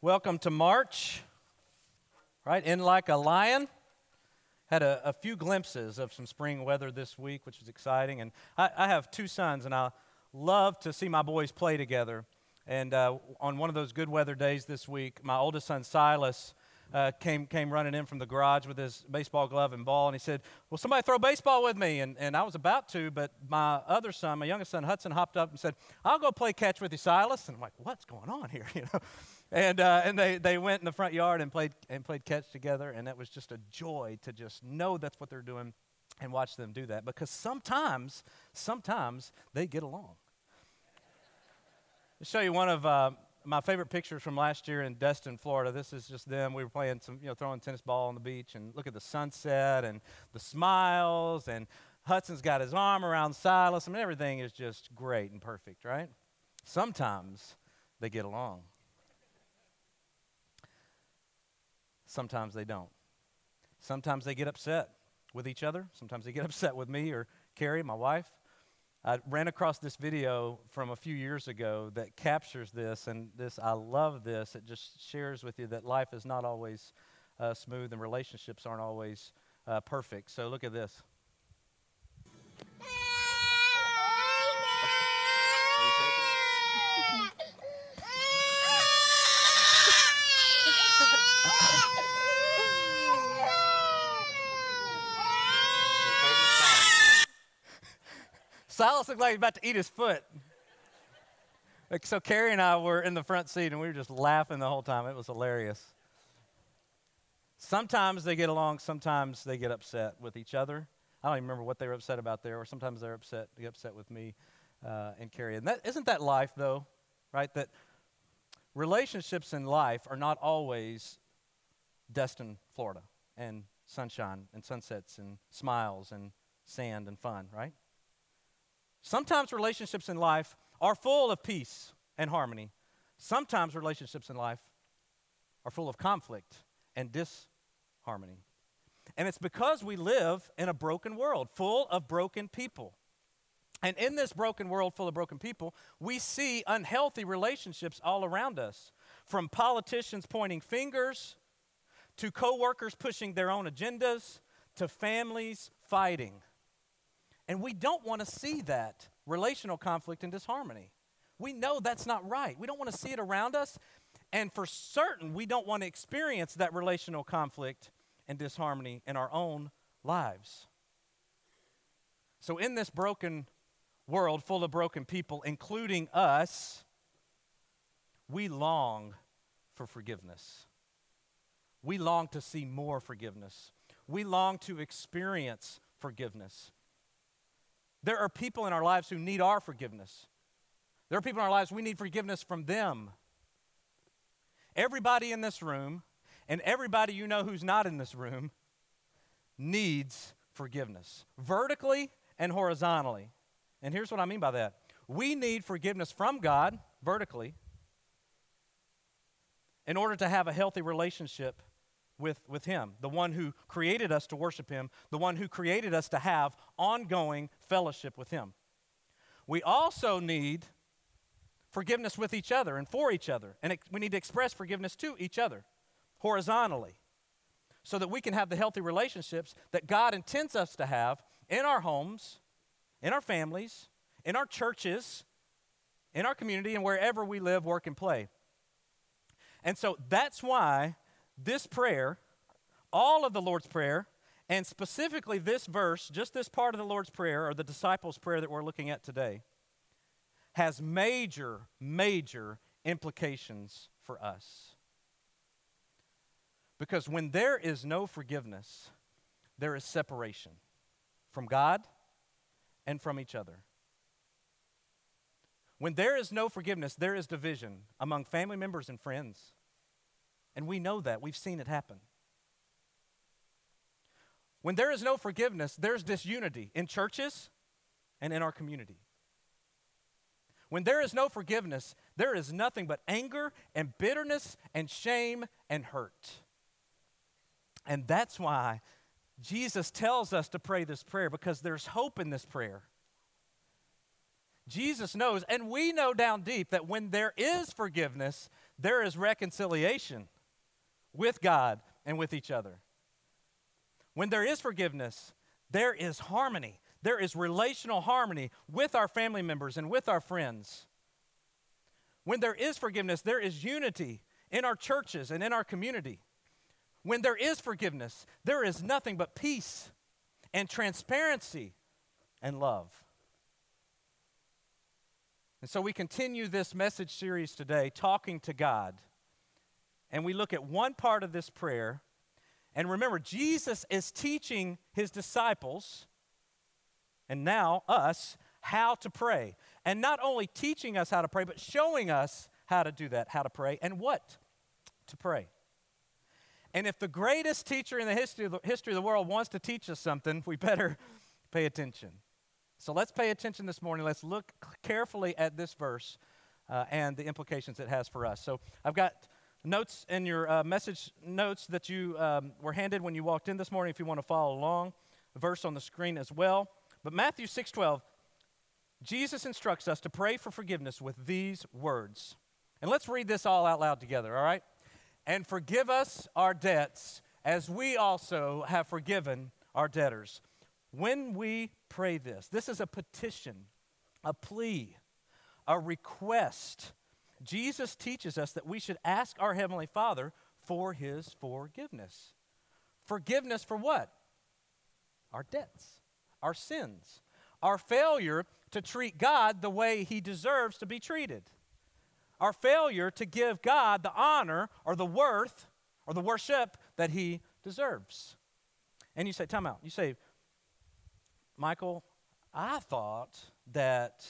Welcome to March, right? In like a lion. Had a, a, few glimpses of some spring weather this week, which was exciting. And I, I have two sons, and I love to see my boys play together. And uh, on one of those good weather days this week, my oldest son, Silas, uh, came, came running in from the garage with his baseball glove and ball, and he said, Will somebody throw baseball with me? And, and I was about to, but my other son, my youngest son, Hudson, hopped up and said, I'll go play catch with you, Silas. And I'm like, What's going on here? You know? And, uh, and they, they went in the front yard and played, and played catch together, and it was just a joy to just know that's what they're doing and watch them do that because sometimes, sometimes they get along. I'll show you one of uh, my favorite pictures from last year in Destin, Florida. This is just them. We were playing some, you know, throwing tennis ball on the beach and look at the sunset and the smiles. And Hudson's got his arm around Silas. I mean, everything is just great and perfect, right? Sometimes they get along. Sometimes they don't. Sometimes they get upset with each other. Sometimes they get upset with me or Carrie, my wife. I ran across this video from a few years ago that captures this, and this I love this. It just shares with you that life is not always uh, smooth and relationships aren't always uh, perfect. So look at this. Silas looked like he was about to eat his foot. Like, so Carrie and I were in the front seat and we were just laughing the whole time. It was hilarious. Sometimes they get along, sometimes they get upset with each other. I don't even remember what they were upset about there, or sometimes they're upset, they upset with me uh, and Carrie. And that isn't that life though, right? That relationships in life are not always Destin, Florida, and sunshine and sunsets and smiles and sand and fun, right? Sometimes relationships in life are full of peace and harmony. Sometimes relationships in life are full of conflict and disharmony. And it's because we live in a broken world full of broken people. And in this broken world full of broken people, we see unhealthy relationships all around us. From politicians pointing fingers, to coworkers pushing their own agendas, to families fighting. And we don't want to see that relational conflict and disharmony. We know that's not right. We don't want to see it around us. And for certain, we don't want to experience that relational conflict and disharmony in our own lives. So, in this broken world full of broken people, including us, we long for forgiveness. We long to see more forgiveness. We long to experience forgiveness. There are people in our lives who need our forgiveness. There are people in our lives we need forgiveness from them. Everybody in this room and everybody you know who's not in this room needs forgiveness, vertically and horizontally. And here's what I mean by that we need forgiveness from God, vertically, in order to have a healthy relationship with, with Him, the one who created us to worship Him, the one who created us to have ongoing fellowship with Him. We also need forgiveness with each other and for each other, and we need to express forgiveness to each other horizontally so that we can have the healthy relationships that God intends us to have in our homes, in our families, in our churches, in our community, and wherever we live, work, and play. And so that's why this prayer, all of the Lord's Prayer, and specifically this verse, just this part of the Lord's Prayer, or the disciples' prayer that we're looking at today, has major, major implications for us. Because when there is no forgiveness, there is separation from God and from each other. When there is no forgiveness, there is division among family members and friends. And we know that. We've seen it happen. When there is no forgiveness, there's disunity in churches and in our community. When there is no forgiveness, there is nothing but anger and bitterness and shame and hurt. And that's why Jesus tells us to pray this prayer because there's hope in this prayer. Jesus knows, and we know down deep, that when there is forgiveness, there is reconciliation with God and with each other. When there is forgiveness, there is harmony. There is relational harmony with our family members and with our friends. When there is forgiveness, there is unity in our churches and in our community. When there is forgiveness, there is nothing but peace and transparency and love. And so we continue this message series today, Talking to God. And we look at one part of this prayer. And remember, Jesus is teaching his disciples, and now us, how to pray. And not only teaching us how to pray, but showing us how to do that, how to pray, and what to pray. And if the greatest teacher in the history of the, history of the world wants to teach us something, we better pay attention. So let's pay attention this morning. Let's look carefully at this verse uh, and the implications it has for us. So I've got notes in your uh, message notes that you um, were handed when you walked in this morning if you want to follow along. Verse on the screen as well. But Matthew 6:12, Jesus instructs us to pray for forgiveness with these words. And let's read this all out loud together, all right? And forgive us our debts as we also have forgiven our debtors. When we pray this, this is a petition, a plea, a request. Jesus teaches us that we should ask our Heavenly Father for His forgiveness. Forgiveness for what? Our debts, our sins, our failure to treat God the way He deserves to be treated, our failure to give God the honor or the worth or the worship that He deserves. And you say, time out. You say, Michael, I thought that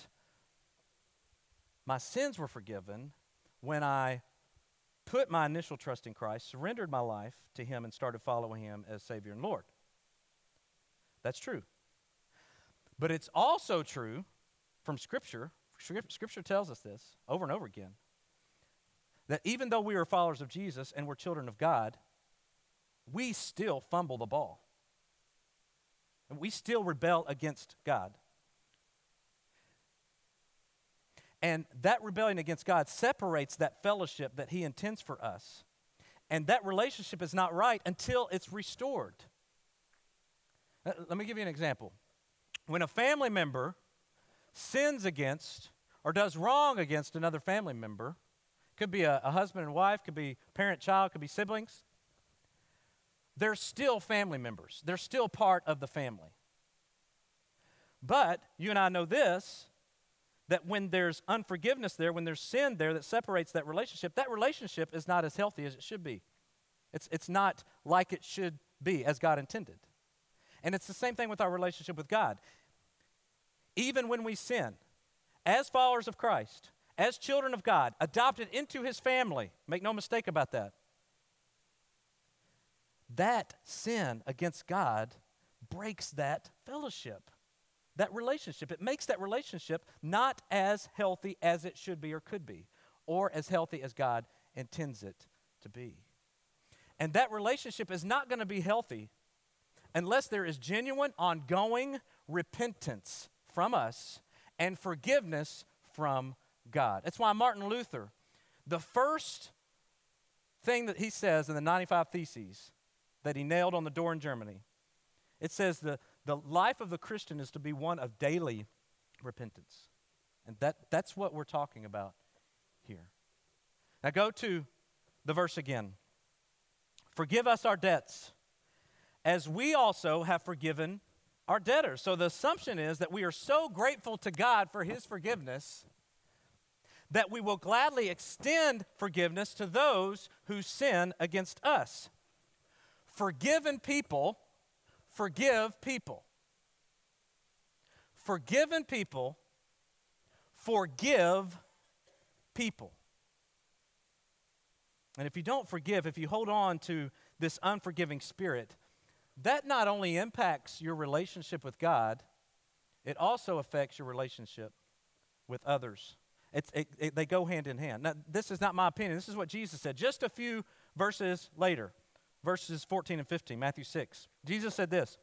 my sins were forgiven when I put my initial trust in Christ, surrendered my life to Him, and started following Him as Savior and Lord. That's true. But it's also true from Scripture. Scripture tells us this over and over again that even though we are followers of Jesus and we're children of God, we still fumble the ball. And we still rebel against God. And that rebellion against God separates that fellowship that He intends for us. And that relationship is not right until it's restored. Uh, let me give you an example. When a family member sins against or does wrong against another family member, could be a, a husband and wife, could be parent child, could be siblings, they're still family members. They're still part of the family. But you and I know this that when there's unforgiveness there, when there's sin there that separates that relationship, that relationship is not as healthy as it should be. It's, it's not like it should be as God intended. And it's the same thing with our relationship with God. Even when we sin, as followers of Christ, as children of God, adopted into his family, make no mistake about that, that sin against God breaks that fellowship, that relationship. It makes that relationship not as healthy as it should be or could be, or as healthy as God intends it to be. And that relationship is not going to be healthy unless there is genuine, ongoing repentance from us and forgiveness from God. That's why Martin Luther, the first thing that he says in the 95 Theses, that he nailed on the door in Germany. It says the, the life of the Christian is to be one of daily repentance. And that, that's what we're talking about here. Now go to the verse again. Forgive us our debts, as we also have forgiven our debtors. So the assumption is that we are so grateful to God for his forgiveness that we will gladly extend forgiveness to those who sin against us. Forgiven people forgive people. Forgiven people forgive people. And if you don't forgive, if you hold on to this unforgiving spirit, that not only impacts your relationship with God, it also affects your relationship with others. It, it, they go hand in hand. Now, this is not my opinion. This is what Jesus said just a few verses later verses 14 and 15, Matthew 6. Jesus said this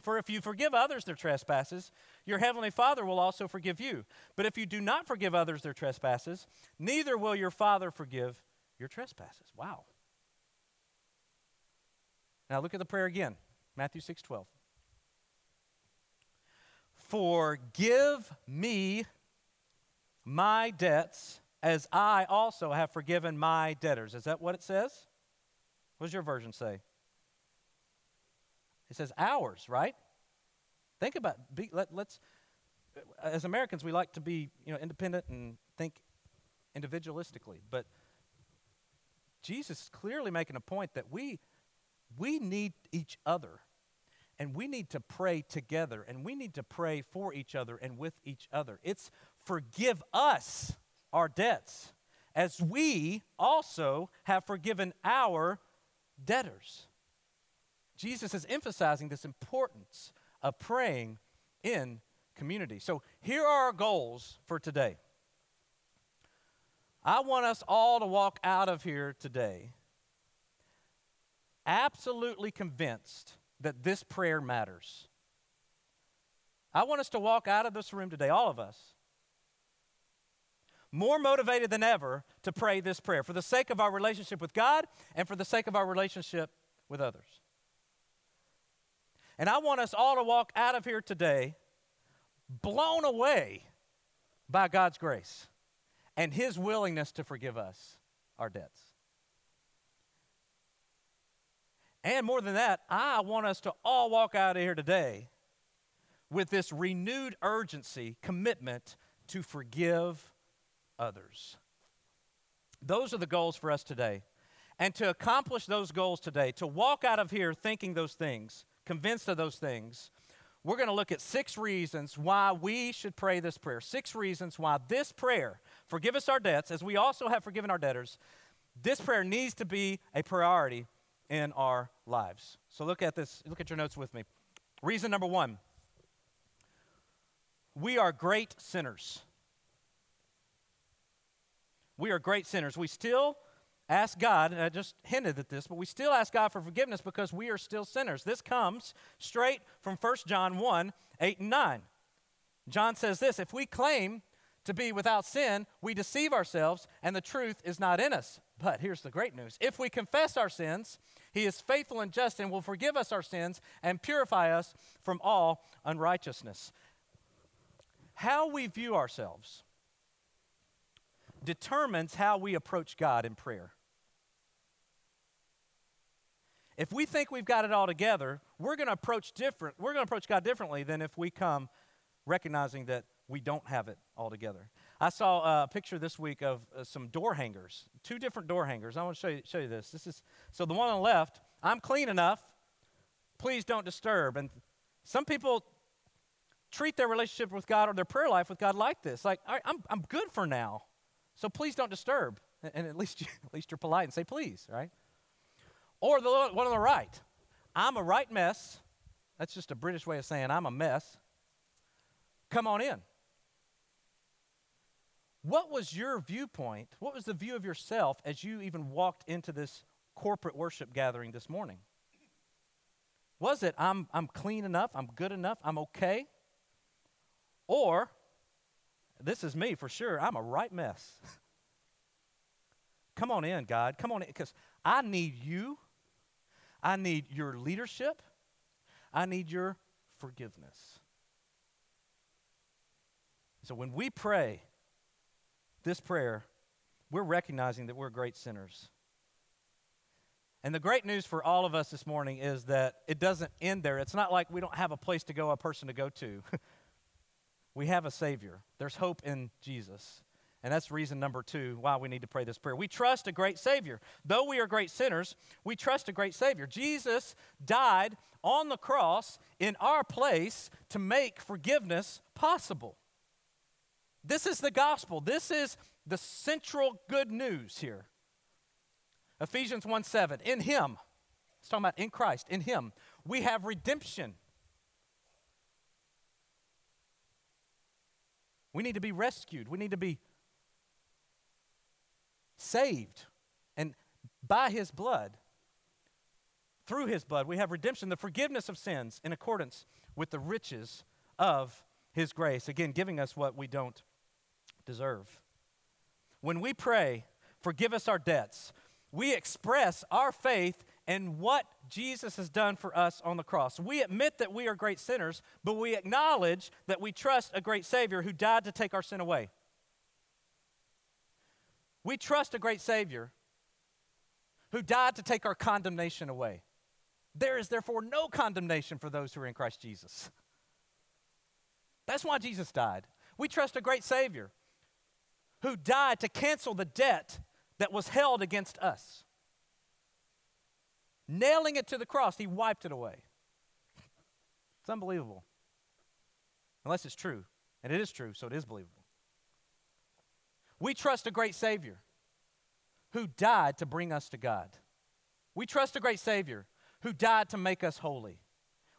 For if you forgive others their trespasses, your heavenly Father will also forgive you. But if you do not forgive others their trespasses, neither will your Father forgive your trespasses. Wow. Now look at the prayer again. Matthew 6 12. Forgive me my debts as I also have forgiven my debtors. Is that what it says? What does your version say? It says ours, right? Think about be, let, let's as Americans we like to be, you know, independent and think individualistically, but Jesus is clearly making a point that we we need each other and we need to pray together and we need to pray for each other and with each other. It's forgive us our debts as we also have forgiven our debtors. Jesus is emphasizing this importance of praying in community. So here are our goals for today. I want us all to walk out of here today absolutely convinced that this prayer matters. I want us to walk out of this room today, all of us, more motivated than ever to pray this prayer for the sake of our relationship with God and for the sake of our relationship with others. And I want us all to walk out of here today blown away by God's grace and His willingness to forgive us our debts. And more than that, I want us to all walk out of here today with this renewed urgency, commitment to forgive others. Those are the goals for us today. And to accomplish those goals today, to walk out of here thinking those things, convinced of those things, we're going to look at six reasons why we should pray this prayer. Six reasons why this prayer, forgive us our debts, as we also have forgiven our debtors, this prayer needs to be a priority in our lives. So look at this, look at your notes with me. Reason number one we are great sinners. We are great sinners. We still ask God, and I just hinted at this, but we still ask God for forgiveness because we are still sinners. This comes straight from 1 John 1 8 and 9. John says this if we claim to be without sin, we deceive ourselves, and the truth is not in us. But here's the great news if we confess our sins, he is faithful and just and will forgive us our sins and purify us from all unrighteousness. How we view ourselves determines how we approach God in prayer. If we think we've got it all together, we're going to approach different. We're going to approach God differently than if we come recognizing that we don't have it all together. I saw a picture this week of uh, some door hangers, two different door hangers. I want to show you, show you this. This is so the one on the left. I'm clean enough. Please don't disturb. And some people treat their relationship with God or their prayer life with God like this. Like I'm I'm good for now, so please don't disturb. And at least you, at least you're polite and say please, right? Or the one on the right. I'm a right mess. That's just a British way of saying I'm a mess. Come on in. What was your viewpoint? What was the view of yourself as you even walked into this corporate worship gathering this morning? Was it, I'm, I'm clean enough, I'm good enough, I'm okay? Or, this is me for sure, I'm a right mess. Come on in, God. Come on in, because I need you. I need your leadership. I need your forgiveness. So when we pray, this prayer, we're recognizing that we're great sinners. And the great news for all of us this morning is that it doesn't end there. It's not like we don't have a place to go, a person to go to. we have a Savior. There's hope in Jesus. And that's reason number two why we need to pray this prayer. We trust a great Savior. Though we are great sinners, we trust a great Savior. Jesus died on the cross in our place to make forgiveness possible. This is the gospel. This is the central good news here. Ephesians 1 7. In Him, it's talking about in Christ, in Him, we have redemption. We need to be rescued. We need to be saved. And by His blood, through His blood, we have redemption, the forgiveness of sins in accordance with the riches of His grace. Again, giving us what we don't deserve. When we pray, forgive us our debts. We express our faith in what Jesus has done for us on the cross. We admit that we are great sinners, but we acknowledge that we trust a great Savior who died to take our sin away. We trust a great Savior who died to take our condemnation away. There is therefore no condemnation for those who are in Christ Jesus. That's why Jesus died. We trust a great Savior who died to cancel the debt that was held against us. Nailing it to the cross, he wiped it away. It's unbelievable. Unless it's true. And it is true, so it is believable. We trust a great Savior who died to bring us to God. We trust a great Savior who died to make us holy.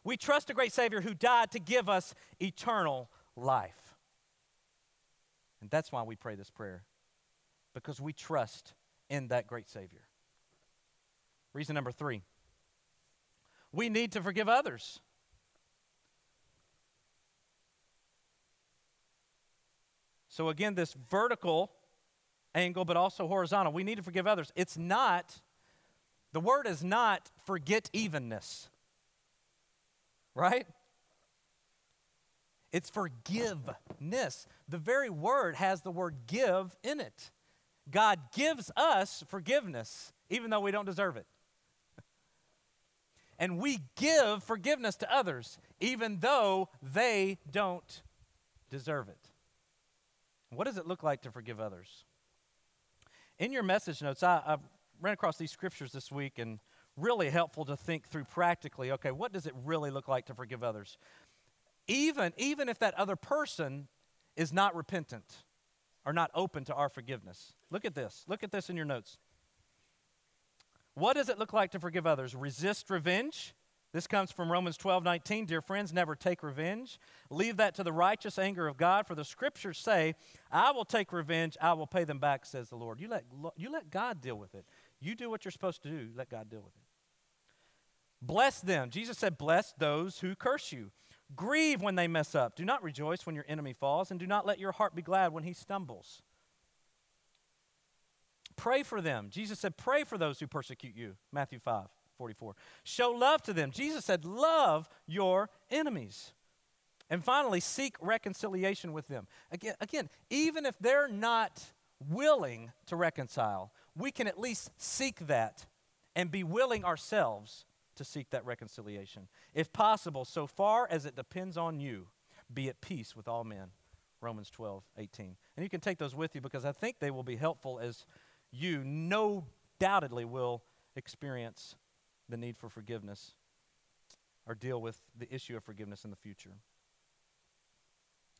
We trust a great Savior who died to give us eternal life. And that's why we pray this prayer, because we trust in that great Savior. Reason number three we need to forgive others. So, again, this vertical angle, but also horizontal. We need to forgive others. It's not, the word is not forget evenness, right? It's forgiveness. The very word has the word give in it. God gives us forgiveness, even though we don't deserve it. And we give forgiveness to others, even though they don't deserve it. What does it look like to forgive others? In your message notes, I, I ran across these scriptures this week and really helpful to think through practically okay, what does it really look like to forgive others? Even, even if that other person is not repentant or not open to our forgiveness. Look at this. Look at this in your notes. What does it look like to forgive others? Resist revenge this comes from Romans 12, 19. Dear friends, never take revenge. Leave that to the righteous anger of God, for the scriptures say, I will take revenge, I will pay them back, says the Lord. You let, you let God deal with it. You do what you're supposed to do, let God deal with it. Bless them. Jesus said, Bless those who curse you. Grieve when they mess up. Do not rejoice when your enemy falls, and do not let your heart be glad when he stumbles. Pray for them. Jesus said, Pray for those who persecute you. Matthew 5. 44. Show love to them. Jesus said, Love your enemies. And finally, seek reconciliation with them. Again, again, even if they're not willing to reconcile, we can at least seek that and be willing ourselves to seek that reconciliation. If possible, so far as it depends on you, be at peace with all men. Romans 12, 18. And you can take those with you because I think they will be helpful as you no doubtedly will experience the need for forgiveness or deal with the issue of forgiveness in the future.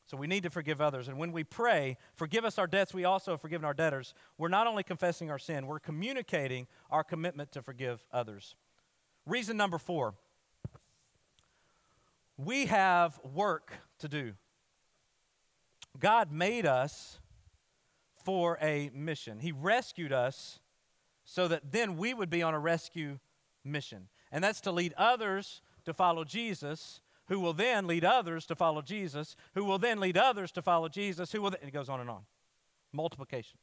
So we need to forgive others. And when we pray, forgive us our debts, we also have forgiven our debtors, we're not only confessing our sin, we're communicating our commitment to forgive others. Reason number four we have work to do. God made us for a mission, He rescued us so that then we would be on a rescue mission. And that's to lead others to follow Jesus, who will then lead others to follow Jesus, who will then lead others to follow Jesus, who will, th- it goes on and on. Multiplication.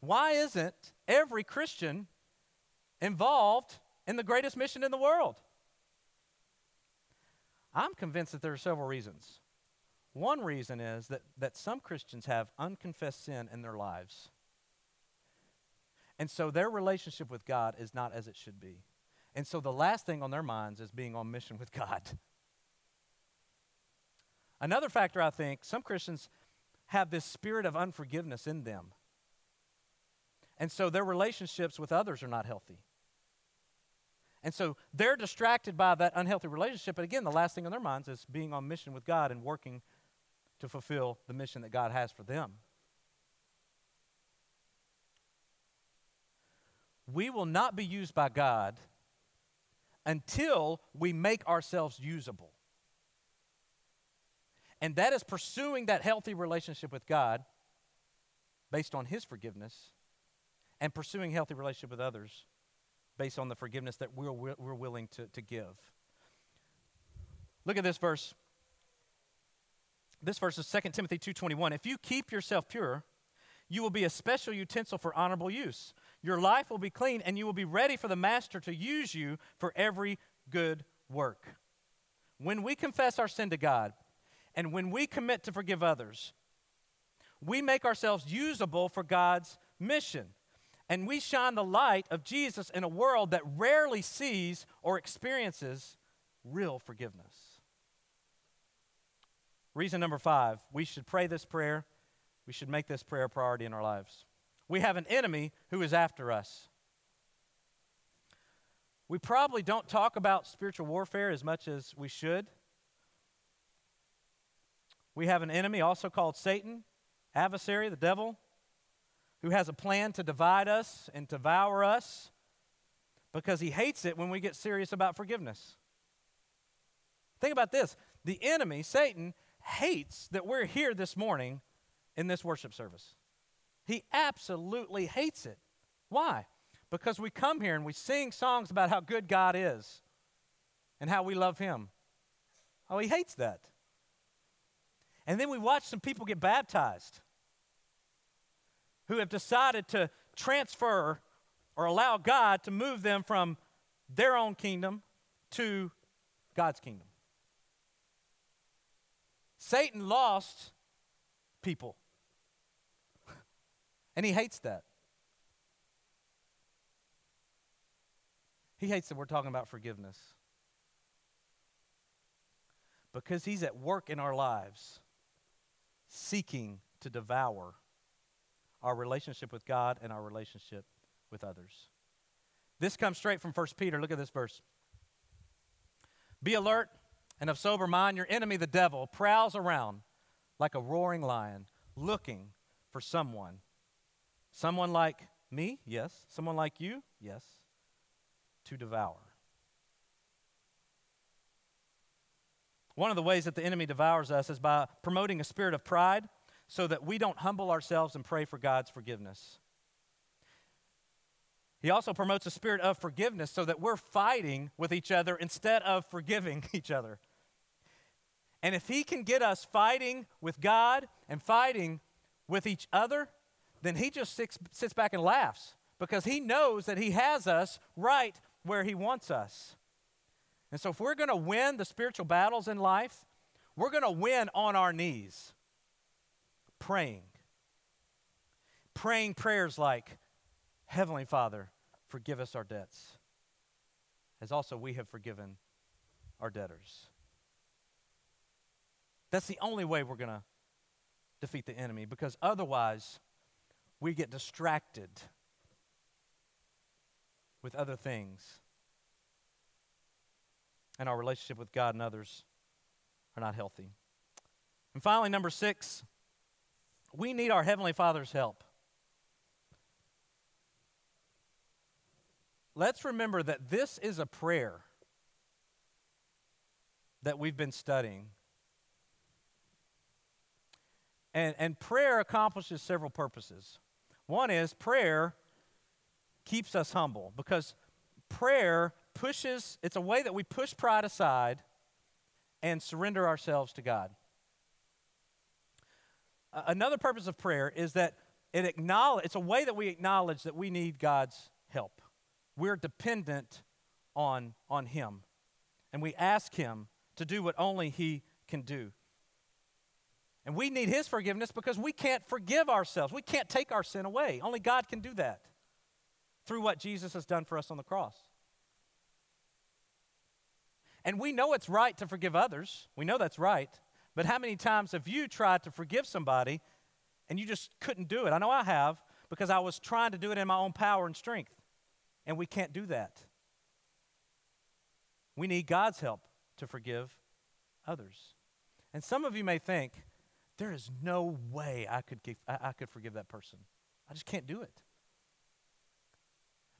Why isn't every Christian involved in the greatest mission in the world? I'm convinced that there are several reasons. One reason is that, that some Christians have unconfessed sin in their lives. And so their relationship with God is not as it should be. And so the last thing on their minds is being on mission with God. Another factor, I think, some Christians have this spirit of unforgiveness in them. And so their relationships with others are not healthy. And so they're distracted by that unhealthy relationship. But again, the last thing on their minds is being on mission with God and working to fulfill the mission that God has for them. we will not be used by God until we make ourselves usable. And that is pursuing that healthy relationship with God based on His forgiveness and pursuing healthy relationship with others based on the forgiveness that we're, we're willing to, to give. Look at this verse. This verse is 2 Timothy 2.21. If you keep yourself pure, You will be a special utensil for honorable use. Your life will be clean, and you will be ready for the master to use you for every good work. When we confess our sin to God, and when we commit to forgive others, we make ourselves usable for God's mission. And we shine the light of Jesus in a world that rarely sees or experiences real forgiveness. Reason number five we should pray this prayer. We should make this prayer a priority in our lives. We have an enemy who is after us. We probably don't talk about spiritual warfare as much as we should. We have an enemy also called Satan, adversary, the devil, who has a plan to divide us and devour us because he hates it when we get serious about forgiveness. Think about this the enemy, Satan, hates that we're here this morning in this worship service. He absolutely hates it. Why? Because we come here and we sing songs about how good God is and how we love Him. Oh, he hates that. And then we watch some people get baptized who have decided to transfer or allow God to move them from their own kingdom to God's kingdom. Satan lost people, and he hates that. He hates that we're talking about forgiveness because he's at work in our lives seeking to devour our relationship with God and our relationship with others. This comes straight from 1 Peter. Look at this verse. Be alert and of sober mind. Your enemy, the devil, prowls around like a roaring lion, looking for someone. Someone like me? Yes. Someone like you? Yes. To devour. One of the ways that the enemy devours us is by promoting a spirit of pride so that we don't humble ourselves and pray for God's forgiveness. He also promotes a spirit of forgiveness so that we're fighting with each other instead of forgiving each other. And if he can get us fighting with God and fighting with each other, then he just sits, back and laughs because he knows that he has us right where he wants us. And so, if we're going to win the spiritual battles in life, we're going to win on our knees, praying. Praying prayers like, Heavenly Father, forgive us our debts, as also we have forgiven our debtors. That's the only way we're going to defeat the enemy because otherwise we get distracted with other things and our relationship with God and others are not healthy. And finally, number six, we need our Heavenly Father's help. Let's remember that this is a prayer that we've been studying. And, and prayer accomplishes several purposes. One is prayer keeps us humble because prayer pushes, it's a way that we push pride aside and surrender ourselves to God. Another purpose of prayer is that it acknowledge, it's a way that we acknowledge that we need God's help. We're dependent on, on Him. And we ask Him to do what only He can do. And we need His forgiveness because we can't forgive ourselves. We can't take our sin away. Only God can do that through what Jesus has done for us on the cross. And we know it's right to forgive others. We know that's right. But how many times have you tried to forgive somebody and you just couldn't do it? I know I have because I was trying to do it in my own power and strength. And we can't do that. We need God's help to forgive others. And some of you may think, there is no way I could, give, I, I could forgive that person. I just can't do it.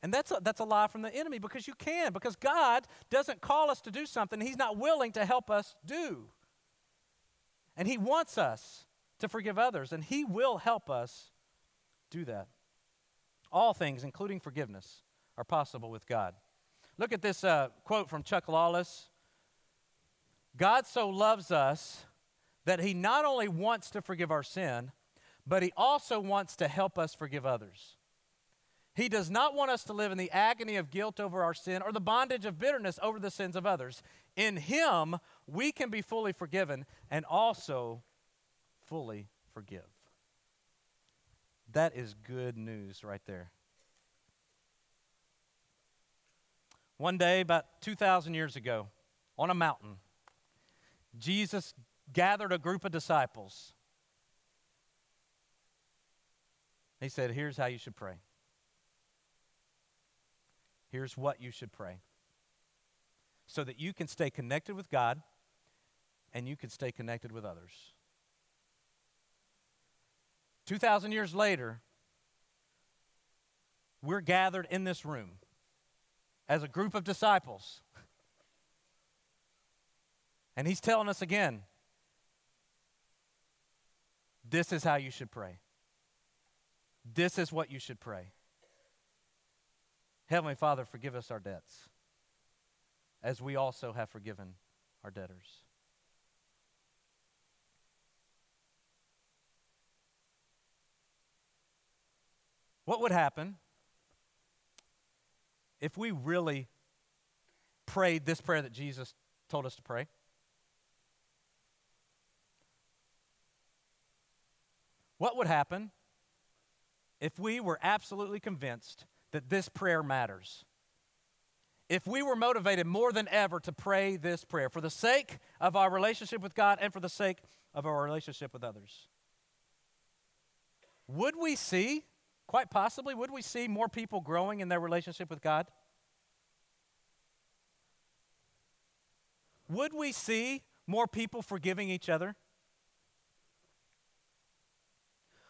And that's a, that's a lie from the enemy because you can, because God doesn't call us to do something He's not willing to help us do. And He wants us to forgive others, and He will help us do that. All things, including forgiveness, are possible with God. Look at this uh, quote from Chuck Lawless God so loves us that He not only wants to forgive our sin, but He also wants to help us forgive others. He does not want us to live in the agony of guilt over our sin or the bondage of bitterness over the sins of others. In Him, we can be fully forgiven and also fully forgive. That is good news right there. One day, about 2,000 years ago, on a mountain, Jesus gathered a group of disciples. He said, Here's how you should pray. Here's what you should pray so that you can stay connected with God and you can stay connected with others. 2,000 years later, we're gathered in this room as a group of disciples. And he's telling us again this is how you should pray. This is what you should pray. Heavenly Father, forgive us our debts as we also have forgiven our debtors. What would happen if we really prayed this prayer that Jesus told us to pray? What would happen if we were absolutely convinced that this prayer matters? If we were motivated more than ever to pray this prayer for the sake of our relationship with God and for the sake of our relationship with others, would we see Quite possibly, would we see more people growing in their relationship with God? Would we see more people forgiving each other?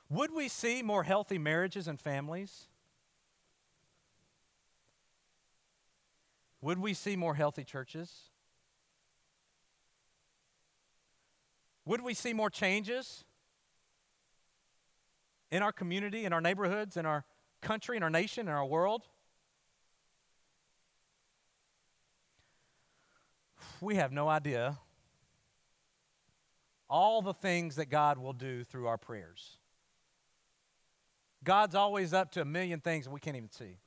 Would we see more healthy marriages and families? Would we see more healthy churches? Would we see more changes in our community, in our neighborhoods, in our country, in our nation, in our world? We have no idea all the things that God will do through our prayers. God's always up to a million things we can't even see.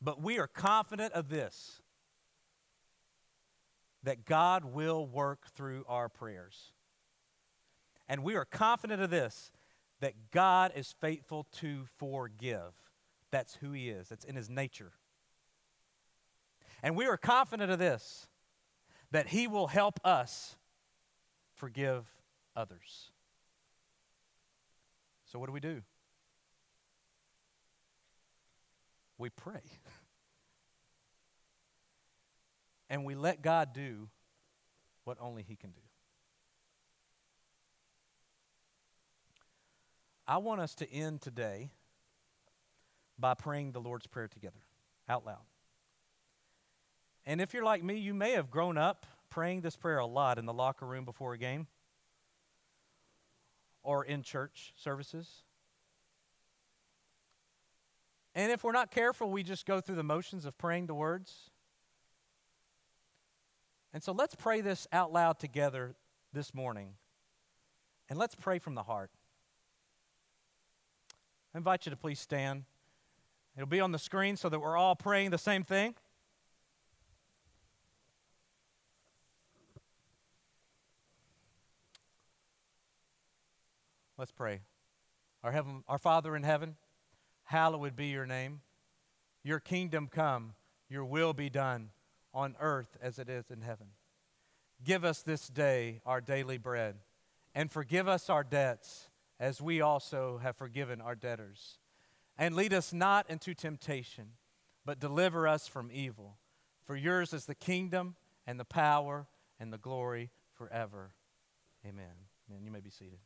But we are confident of this that God will work through our prayers. And we are confident of this that God is faithful to forgive. That's who He is, that's in His nature. And we are confident of this that He will help us forgive others. So, what do we do? We pray. and we let God do what only He can do. I want us to end today by praying the Lord's Prayer together out loud. And if you're like me, you may have grown up praying this prayer a lot in the locker room before a game or in church services. And if we're not careful, we just go through the motions of praying the words. And so let's pray this out loud together this morning. And let's pray from the heart. I invite you to please stand. It'll be on the screen so that we're all praying the same thing. Let's pray. Our, heaven, our Father in heaven, hallowed be your name. Your kingdom come, your will be done on earth as it is in heaven. Give us this day our daily bread, and forgive us our debts as we also have forgiven our debtors. And lead us not into temptation, but deliver us from evil. For yours is the kingdom and the power and the glory forever. Amen. And you may be seated.